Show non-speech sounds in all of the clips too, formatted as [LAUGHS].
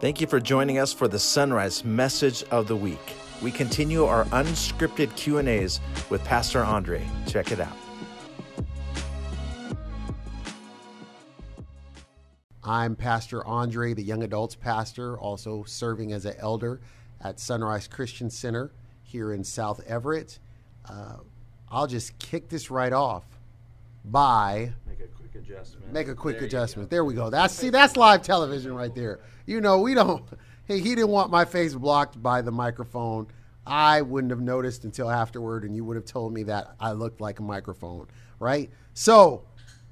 Thank you for joining us for the Sunrise Message of the Week. We continue our unscripted Q&As with Pastor Andre. Check it out. I'm Pastor Andre, the young adults pastor, also serving as an elder at Sunrise Christian Center here in South Everett. Uh, I'll just kick this right off by quick adjustment. make a quick adjustment. There we go. That's see, that's live television right there. You know, we don't. [LAUGHS] Hey, he didn't want my face blocked by the microphone. I wouldn't have noticed until afterward, and you would have told me that I looked like a microphone, right? So,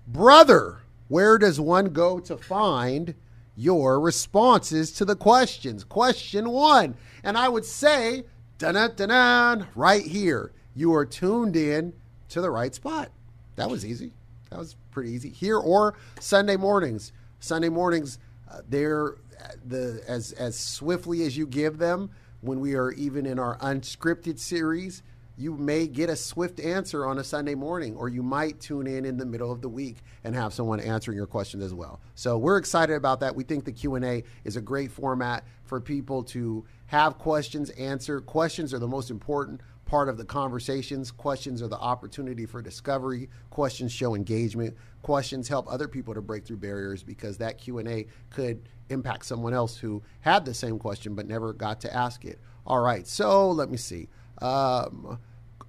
brother, where does one go to find your responses to the questions? Question one, and I would say, dun dun right here. You are tuned in to the right spot. That was easy. That was pretty easy here or Sunday mornings. Sunday mornings, uh, they're uh, the as as swiftly as you give them. When we are even in our unscripted series, you may get a swift answer on a Sunday morning, or you might tune in in the middle of the week and have someone answering your questions as well. So we're excited about that. We think the Q and A is a great format for people to have questions answered. Questions are the most important part of the conversations. Questions are the opportunity for discovery. Questions show engagement. Questions help other people to break through barriers because that Q&A could impact someone else who had the same question but never got to ask it. All right, so let me see. Um,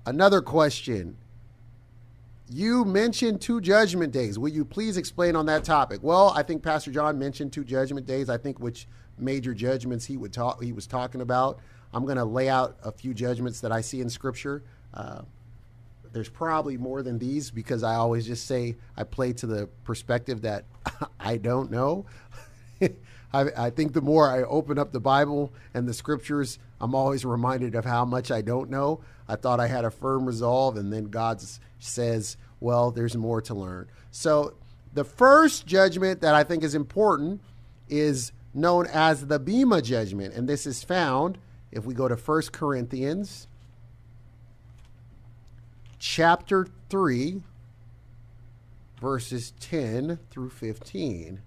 another question. You mentioned two judgment days. Will you please explain on that topic? Well, I think Pastor John mentioned two judgment days. I think which major judgments he would talk he was talking about. I'm going to lay out a few judgments that I see in Scripture. Uh, there's probably more than these because I always just say I play to the perspective that [LAUGHS] I don't know. [LAUGHS] I, I, think the more I open up the Bible and the Scriptures, I'm always reminded of how much I don't know. I thought I had a firm resolve, and then God says, well, there's more to learn. So the first judgment that I think is important is known as the Bema judgment, and this is found if we go to 1 Corinthians chapter 3, verses 10 through 15.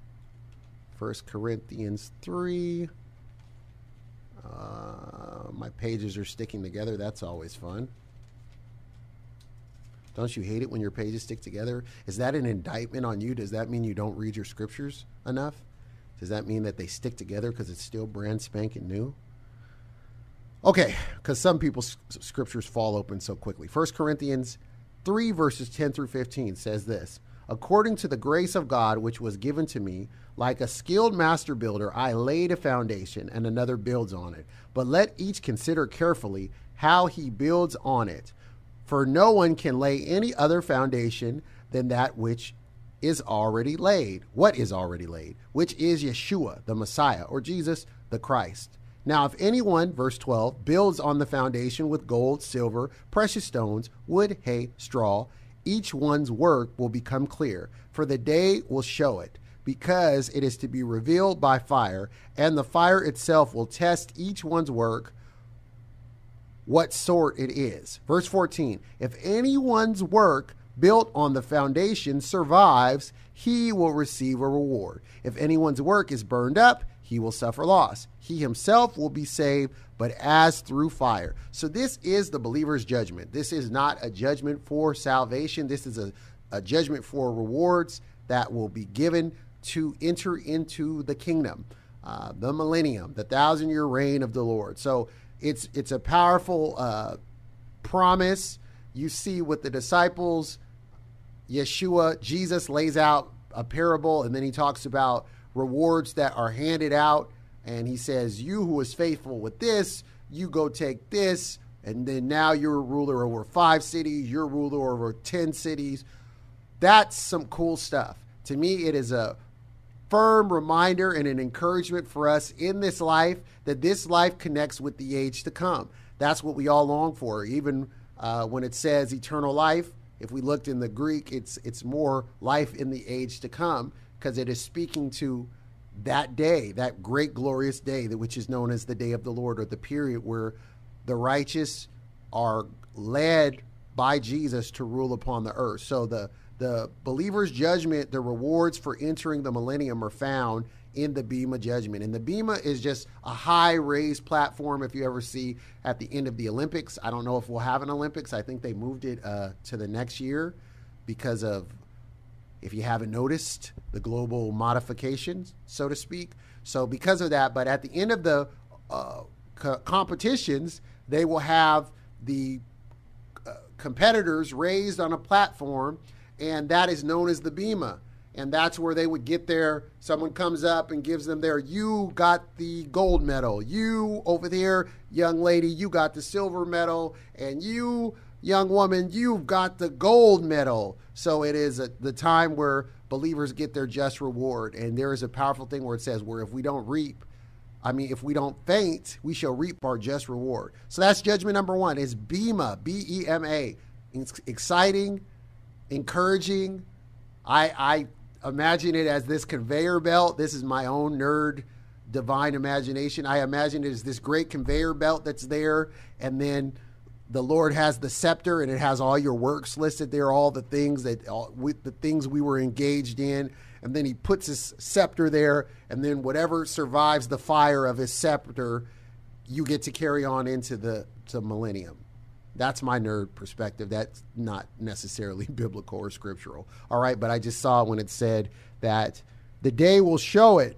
1 Corinthians 3. Uh, my pages are sticking together. That's always fun. Don't you hate it when your pages stick together? Is that an indictment on you? Does that mean you don't read your scriptures enough? Does that mean that they stick together because it's still brand spanking new? Okay, because some people's scriptures fall open so quickly. 1 Corinthians 3, verses 10 through 15 says this According to the grace of God which was given to me, like a skilled master builder, I laid a foundation, and another builds on it. But let each consider carefully how he builds on it. For no one can lay any other foundation than that which is already laid. What is already laid? Which is Yeshua, the Messiah, or Jesus, the Christ. Now, if anyone, verse 12, builds on the foundation with gold, silver, precious stones, wood, hay, straw, each one's work will become clear, for the day will show it, because it is to be revealed by fire, and the fire itself will test each one's work what sort it is. Verse 14 If anyone's work built on the foundation survives, he will receive a reward. If anyone's work is burned up, he will suffer loss. He himself will be saved, but as through fire. So, this is the believer's judgment. This is not a judgment for salvation. This is a, a judgment for rewards that will be given to enter into the kingdom, uh, the millennium, the thousand year reign of the Lord. So, it's, it's a powerful uh, promise. You see with the disciples, Yeshua, Jesus lays out a parable, and then he talks about rewards that are handed out. And he says, You who was faithful with this, you go take this. And then now you're a ruler over five cities, you're a ruler over 10 cities. That's some cool stuff. To me, it is a firm reminder and an encouragement for us in this life that this life connects with the age to come. That's what we all long for. Even uh, when it says eternal life, if we looked in the Greek, it's it's more life in the age to come because it is speaking to that day, that great glorious day, that which is known as the day of the Lord, or the period where the righteous are led by Jesus to rule upon the earth. So the the believer's judgment, the rewards for entering the millennium are found in the Bema judgment. And the Bema is just a high raised platform if you ever see at the end of the Olympics. I don't know if we'll have an Olympics. I think they moved it uh, to the next year because of, if you haven't noticed, the global modifications, so to speak. So because of that, but at the end of the uh, co- competitions, they will have the uh, competitors raised on a platform, and that is known as the Bema and that's where they would get there. Someone comes up and gives them their, you got the gold medal. You over there, young lady, you got the silver medal. And you, young woman, you've got the gold medal. So it is a, the time where believers get their just reward. And there is a powerful thing where it says, where if we don't reap, I mean, if we don't faint, we shall reap our just reward. So that's judgment number one is Bema, B E M A. Exciting, encouraging. I, I imagine it as this conveyor belt. This is my own nerd divine imagination. I imagine it as this great conveyor belt that's there, and then the Lord has the scepter, and it has all your works listed there, all the things that all, the things we were engaged in, and then He puts His scepter there, and then whatever survives the fire of His scepter, you get to carry on into the to millennium. That's my nerd perspective. That's not necessarily [LAUGHS] biblical or scriptural. All right, but I just saw when it said that the day will show it.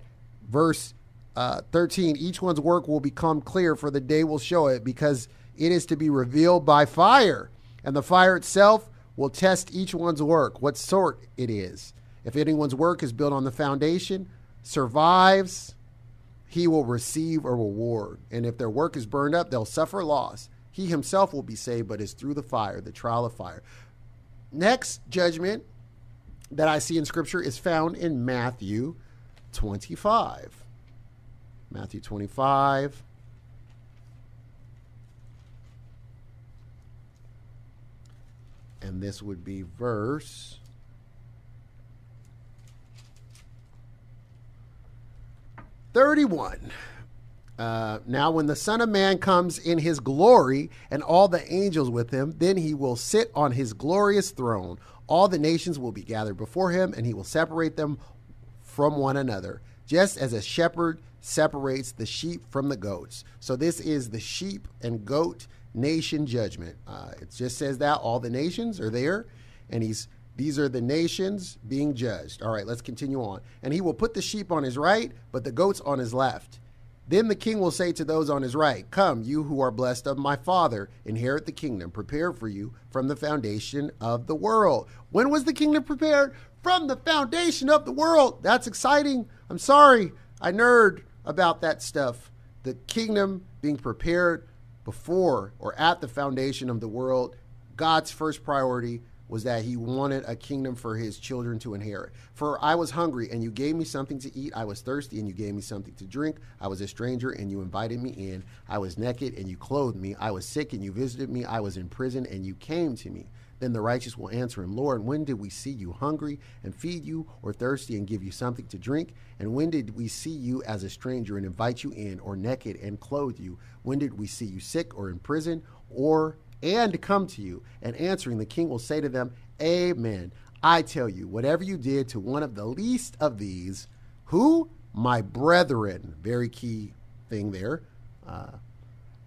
Verse uh, 13 each one's work will become clear, for the day will show it, because it is to be revealed by fire. And the fire itself will test each one's work, what sort it is. If anyone's work is built on the foundation, survives, he will receive a reward. And if their work is burned up, they'll suffer loss. He himself will be saved, but it's through the fire, the trial of fire. Next judgment that I see in Scripture is found in Matthew 25. Matthew 25. And this would be verse 31. Uh, now, when the Son of Man comes in his glory and all the angels with him, then he will sit on his glorious throne. All the nations will be gathered before him, and he will separate them from one another, just as a shepherd separates the sheep from the goats. So, this is the sheep and goat nation judgment. Uh, it just says that all the nations are there, and he's these are the nations being judged. All right, let's continue on. And he will put the sheep on his right, but the goats on his left. Then the king will say to those on his right, Come, you who are blessed of my Father, inherit the kingdom prepared for you from the foundation of the world. When was the kingdom prepared? From the foundation of the world. That's exciting. I'm sorry, I nerd about that stuff. The kingdom being prepared before or at the foundation of the world, God's first priority was that he wanted a kingdom for his children to inherit. For I was hungry, and you gave me something to eat. I was thirsty, and you gave me something to drink. I was a stranger, and you invited me in. I was naked, and you clothed me. I was sick, and you visited me. I was in prison, and you came to me. Then the righteous will answer him, Lord, when did we see you hungry and feed you, or thirsty and give you something to drink? And when did we see you as a stranger and invite you in, or naked and clothe you? When did we see you sick or in prison, or and come to you. And answering, the king will say to them, Amen. I tell you, whatever you did to one of the least of these, who? My brethren. Very key thing there. Uh,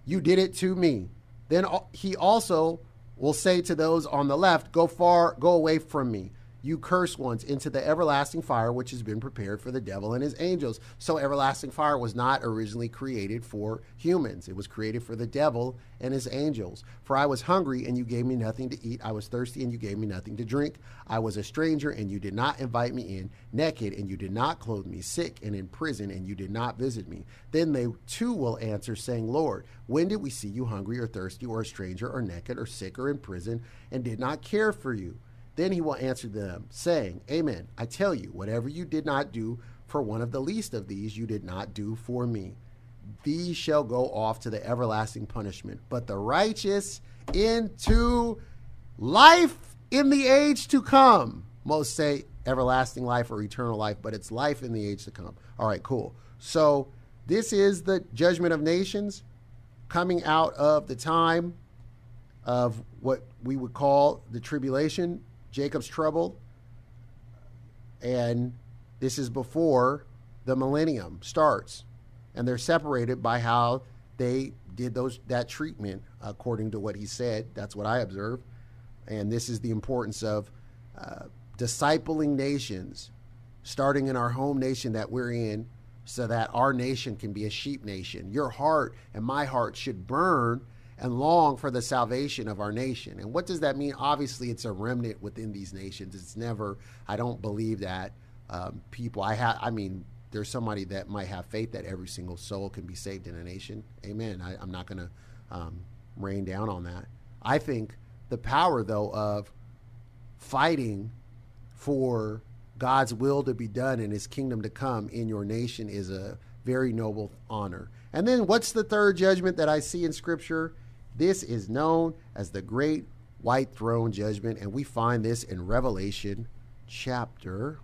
you did it to me. Then he also will say to those on the left, Go far, go away from me you cursed ones, into the everlasting fire which has been prepared for the devil and his angels. So, everlasting fire was not originally created for humans, it was created for the devil and his angels. For I was hungry, and you gave me nothing to eat. I was thirsty, and you gave me nothing to drink. I was a stranger, and you did not invite me in. Naked, and you did not clothe me. Sick, and in prison, and you did not visit me. Then they too will answer, saying, Lord, when did we see you hungry, or thirsty, or a stranger, or naked, or sick, or in prison, and did not care for you? Then he will answer them, saying, Amen. I tell you, whatever you did not do for one of the least of these, you did not do for me. These shall go off to the everlasting punishment, but the righteous into life in the age to come. Most say everlasting life or eternal life, but it's life in the age to come. All right, cool. So this is the judgment of nations coming out of the time of what we would call the tribulation Jacob's trouble, And this is before the millennium starts. And they're separated by how they did those that treatment according to what he said. That's what I observed. And this is the importance of uh, discipling nations, starting in our home nation that we're in, so that our nation can be a sheep nation. Your heart and my heart should burn and long for the salvation of our nation. And what does that mean? Obviously, it's a remnant within these nations. It's never. I don't believe that um, people. I have. I mean, there's somebody that might have faith that every single soul can be saved in a nation. Amen. I, am not going to um, rain down on that. I think the power, though, of fighting for God's will to be done and His kingdom to come in your nation is a very noble honor. And then, what's the third judgment that I see in Scripture? This is known as the Great White Throne Judgment, and we find this in Revelation chapter.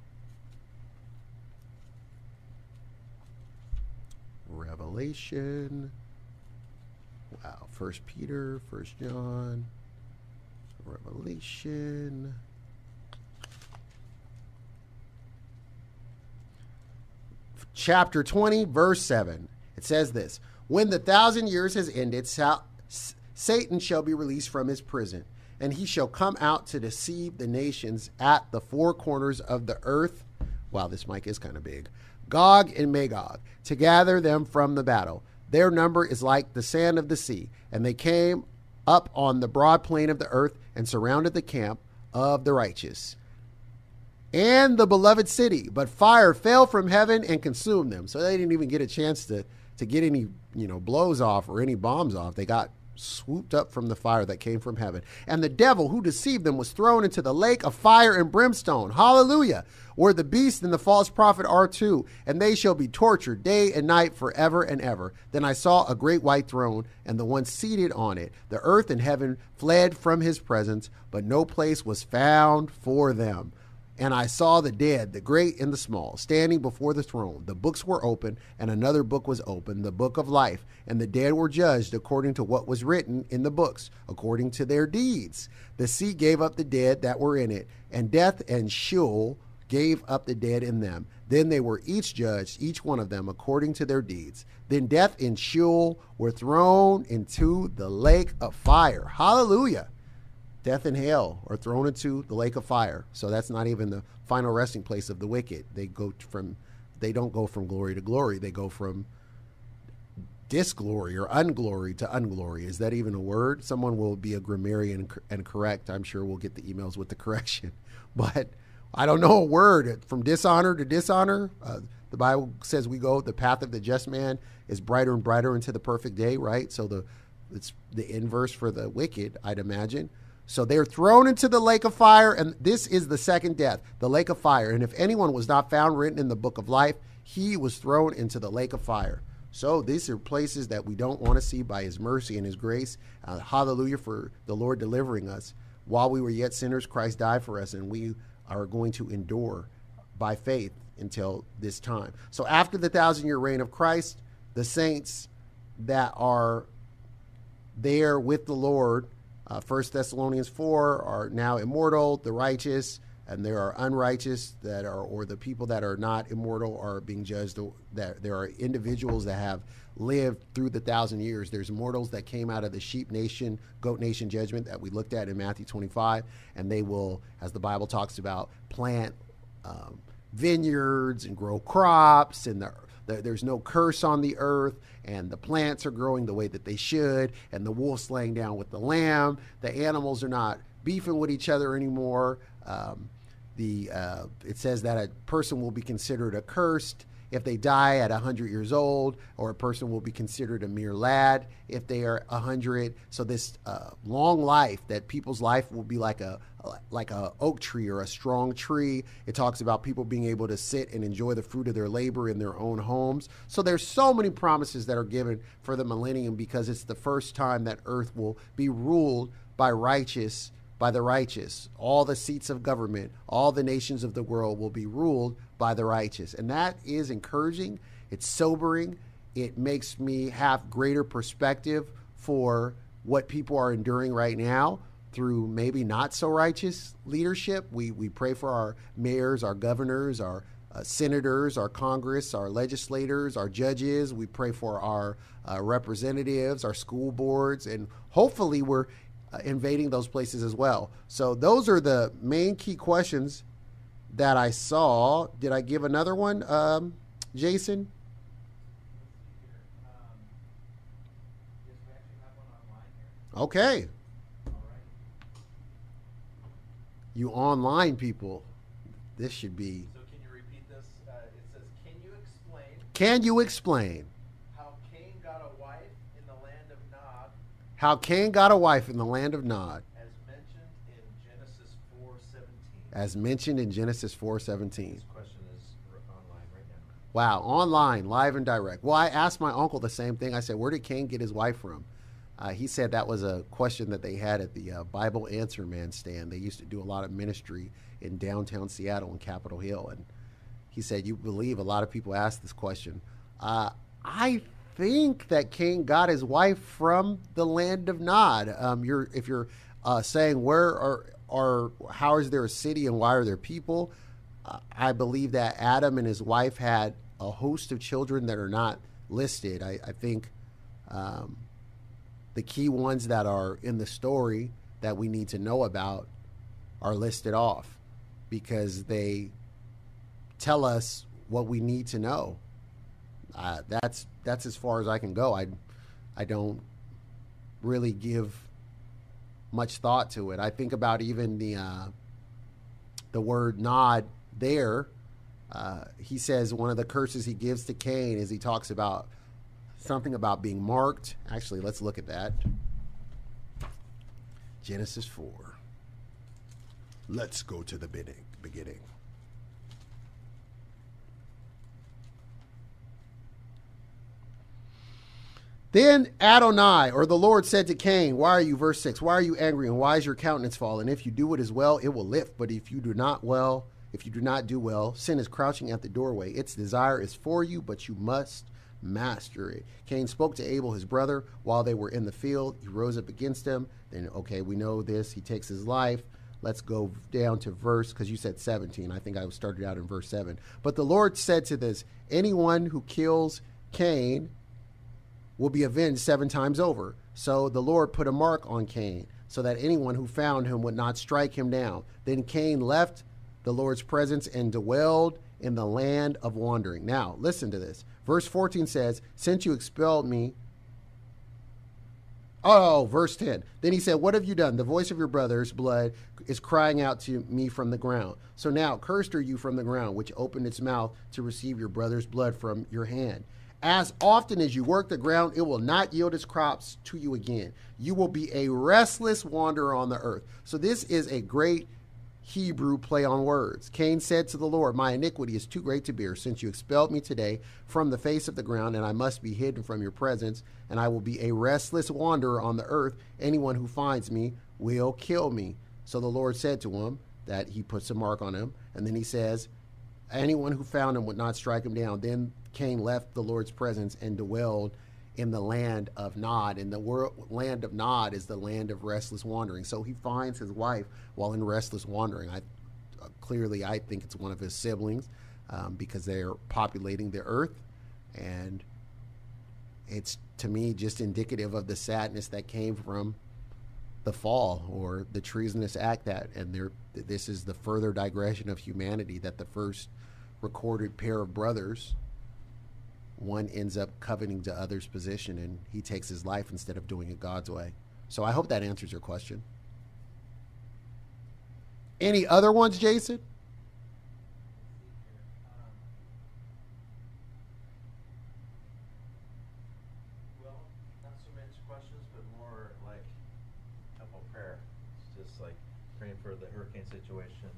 Revelation. Wow. First Peter, First John, Revelation. Chapter 20, verse 7. It says this When the thousand years has ended, Satan shall be released from his prison, and he shall come out to deceive the nations at the four corners of the earth. Wow, this mic is kind of big. Gog and Magog, to gather them from the battle. Their number is like the sand of the sea. And they came up on the broad plain of the earth and surrounded the camp of the righteous and the beloved city. But fire fell from heaven and consumed them. So they didn't even get a chance to, to get any, you know, blows off or any bombs off. They got swooped up from the fire that came from heaven. And the devil who deceived them was thrown into the lake of fire and brimstone. Hallelujah. Where the beast and the false prophet are too, and they shall be tortured day and night forever and ever. Then I saw a great white throne, and the one seated on it. The earth and heaven fled from his presence, but no place was found for them. And I saw the dead, the great and the small, standing before the throne. The books were open, and another book was open, the book of life. And the dead were judged according to what was written in the books, according to their deeds. The sea gave up the dead that were in it, and death and Sheol gave up the dead in them. Then they were each judged, each one of them, according to their deeds. Then death and Sheol were thrown into the lake of fire. Hallelujah death and hell are thrown into the lake of fire. So that's not even the final resting place of the wicked. They go from they don't go from glory to glory. They go from disglory or unglory to unglory. Is that even a word? Someone will be a grammarian and correct. I'm sure we'll get the emails with the correction. [LAUGHS] But I don't know a word from dishonor to dishonor. Uh, the Bible says we go the path of the just man is brighter and brighter into the perfect day, right? So the it's the inverse for the wicked, I'd imagine. So they're thrown into the lake of fire, and this is the second death, the lake of fire. And if anyone was not found written in the book of life, he was thrown into the lake of fire. So these are places that we don't want to see by his mercy and his grace. Uh, hallelujah for the Lord delivering us. While we were yet sinners, Christ died for us, and we are going to endure by faith until this time. So after the thousand year reign of Christ, the saints that are there with the Lord First Thessalonians 4 are now immortal, the righteous, and there are unrighteous that are, or the people that are not immortal are being judged. That there are individuals that have lived through the thousand years. There's mortals that came out of the sheep nation, goat nation judgment that we looked at in Matthew 25, and they will, as the Bible talks about, plant um, vineyards and grow crops, and the there's no curse on the earth, and the plants are growing the way that they should, and the wolf's laying down with the lamb. The animals are not beefing with each other anymore. Um, the uh, it says that a person will be considered accursed if they die at 100 years old, or a person will be considered a mere lad if they are 100. So this uh, long life, that people's life will be like a like a oak tree or a strong tree. It talks about people being able to sit and enjoy the fruit of their labor in their own homes. So there's so many promises that are given for the millennium because it's the first time that earth will be ruled by righteous by the righteous. All the seats of government, all the nations of the world will be ruled by the righteous. And that is encouraging. It's sobering. It makes me have greater perspective for what people are enduring right now. through maybe not so righteous leadership. We, we pray for our mayors, our governors, our uh, senators, our Congress, our legislators, our judges. We pray for our uh, representatives, our school boards, and hopefully we're uh, invading those places as well. So, those are the main key questions that I saw. Did I give another one, um, Jason? Okay. You online people. This should be. So can you repeat this? Uh, it says, "Can you explain Can you explain how Cain got a wife in the land of Nod, how Cain got a wife in the land of Nod, as mentioned in Genesis 4:17?" As mentioned in Genesis 4:17? This question is r- online right now. Wow, online, live and direct. Well, I asked my uncle the same thing. I said, "Where did Cain get his wife from?" Uh, he said that was a question that they had at the uh, Bible Answer Man stand. They used to do a lot of ministry in downtown Seattle and Capitol Hill, and he said, "You believe a lot of people ask this question." Uh, I think that Cain got his wife from the land of Nod. Um, you're if you're uh, saying where are are how is there a city and why are there people? I believe that Adam and his wife had a host of children that are not listed. I, I think um, the key ones that are in the story that we need to know about are listed off because they tell us what we need to know. Uh, that's that's as far as I can go. I I don't really give much thought to it. I think about even the uh, the word nod there. Uh, he says one of the curses he gives to Cain is he talks about something about being marked. Actually, let's look at that. Genesis 4. Let's go to the beginning. Then Adonai, or the Lord said to Cain, Why are you, verse 6, why are you angry and why is your countenance fallen? If you do what is well, it will lift. But if you do not well, if you do not do well, sin is crouching at the doorway. Its desire is for you, but you must master it. Cain spoke to Abel, his brother, while they were in the field. He rose up against him. Then, okay, we know this. He takes his life. Let's go down to verse, because you said 17. I think I started out in verse 7. But the Lord said to this Anyone who kills Cain will be avenged seven times over. So the Lord put a mark on Cain, so that anyone who found him would not strike him down. Then Cain left the Lord's presence and dwelled in the land of wandering. Now, listen to this. Verse 14 says, Since you expelled me, Oh, verse 10. Then he said, What have you done? The voice of your brother's blood is crying out to me from the ground. So now, cursed are you from the ground, which opened its mouth to receive your brother's blood from your hand. As often as you work the ground, it will not yield its crops to you again. You will be a restless wanderer on the earth. So, this is a great Hebrew play on words. Cain said to the Lord, My iniquity is too great to bear, since you expelled me today from the face of the ground, and I must be hidden from your presence, and I will be a restless wanderer on the earth. Anyone who finds me will kill me. So the Lord said to him that he puts a mark on him, and then he says, Anyone who found him would not strike him down. Then Cain left the Lord's presence and dwelled in the land of Nod. And the world, land of Nod is the land of restless wandering. So he finds his wife while in restless wandering. I uh, clearly I think it's one of his siblings um, because they're populating the earth, and it's to me just indicative of the sadness that came from the fall or the treasonous act that and there this is the further digression of humanity that the first recorded pair of brothers one ends up coveting to other's position and he takes his life instead of doing it God's way. So I hope that answers your question. Any other ones, Jason? Well, not so many questions, but more like temple prayer. It's just like praying for the hurricane situation.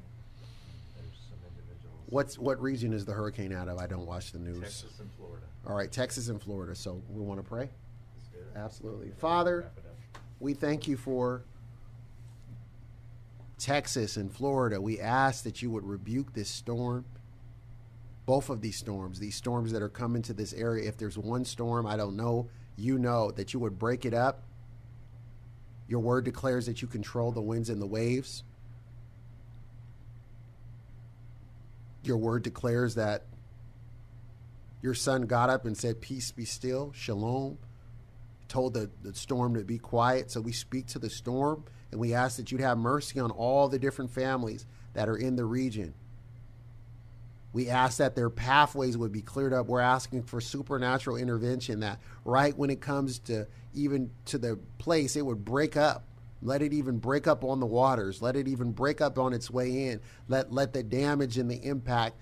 There's some individuals. What's what region is the hurricane out of? I don't watch the news. Texas and Florida. All right, Texas and Florida. So we want to pray. Absolutely. Father, we thank you for Texas and Florida. We ask that you would rebuke this storm, both of these storms, these storms that are coming to this area. If there's one storm, I don't know, you know, that you would break it up. Your word declares that you control the winds and the waves. Your word declares that your son got up and said, Peace be still, shalom. Told the, the storm to be quiet. So we speak to the storm and we ask that you'd have mercy on all the different families that are in the region. We ask that their pathways would be cleared up. We're asking for supernatural intervention that right when it comes to even to the place, it would break up. Let it even break up on the waters. Let it even break up on its way in. Let let the damage and the impact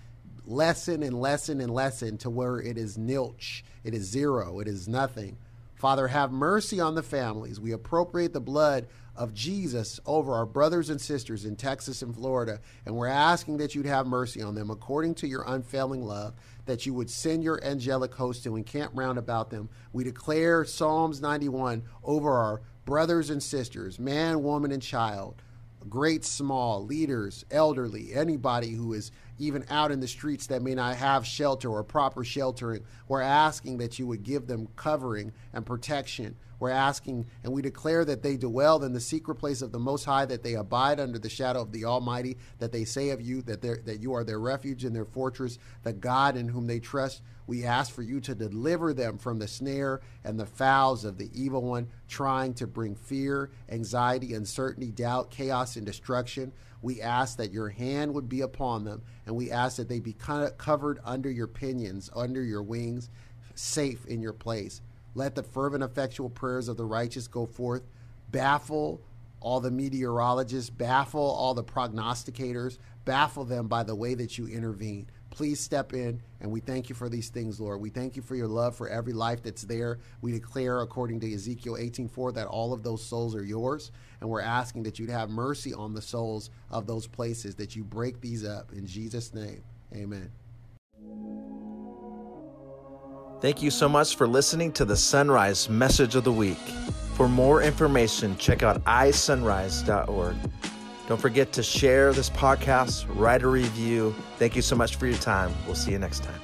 lessen and lessen and lessen to where it is nilch. It is zero. It is nothing. Father, have mercy on the families. We appropriate the blood of Jesus over our brothers and sisters in Texas and Florida, and we're asking that you'd have mercy on them according to your unfailing love, that you would send your angelic host to encamp round about them. We declare Psalms 91 over our brothers and sisters, man, woman, and child great, small, leaders, elderly, anybody who is even out in the streets that may not have shelter or proper sheltering. We're asking that you would give them covering and protection. We're asking and we declare that they dwell in the secret place of the Most High, that they abide under the shadow of the Almighty, that they say of you that, that you are their refuge and their fortress, the God in whom they trust. We ask for you to deliver them from the snare and the fowls of the evil one, trying to bring fear, anxiety, uncertainty, doubt, chaos, and destruction. We ask that your hand would be upon them, and we ask that they be covered under your pinions, under your wings, safe in your place. Let the fervent, effectual prayers of the righteous go forth. Baffle all the meteorologists, baffle all the prognosticators, baffle them by the way that you intervene. Please step in, and we thank you for these things, Lord. We thank you for your love for every life that's there. We declare, according to Ezekiel 18:4, that all of those souls are yours, and we're asking that you'd have mercy on the souls of those places, that you break these up. In Jesus' name, amen. Thank you so much for listening to the Sunrise Message of the Week. For more information, check out isunrise.org. Don't forget to share this podcast, write a review. Thank you so much for your time. We'll see you next time.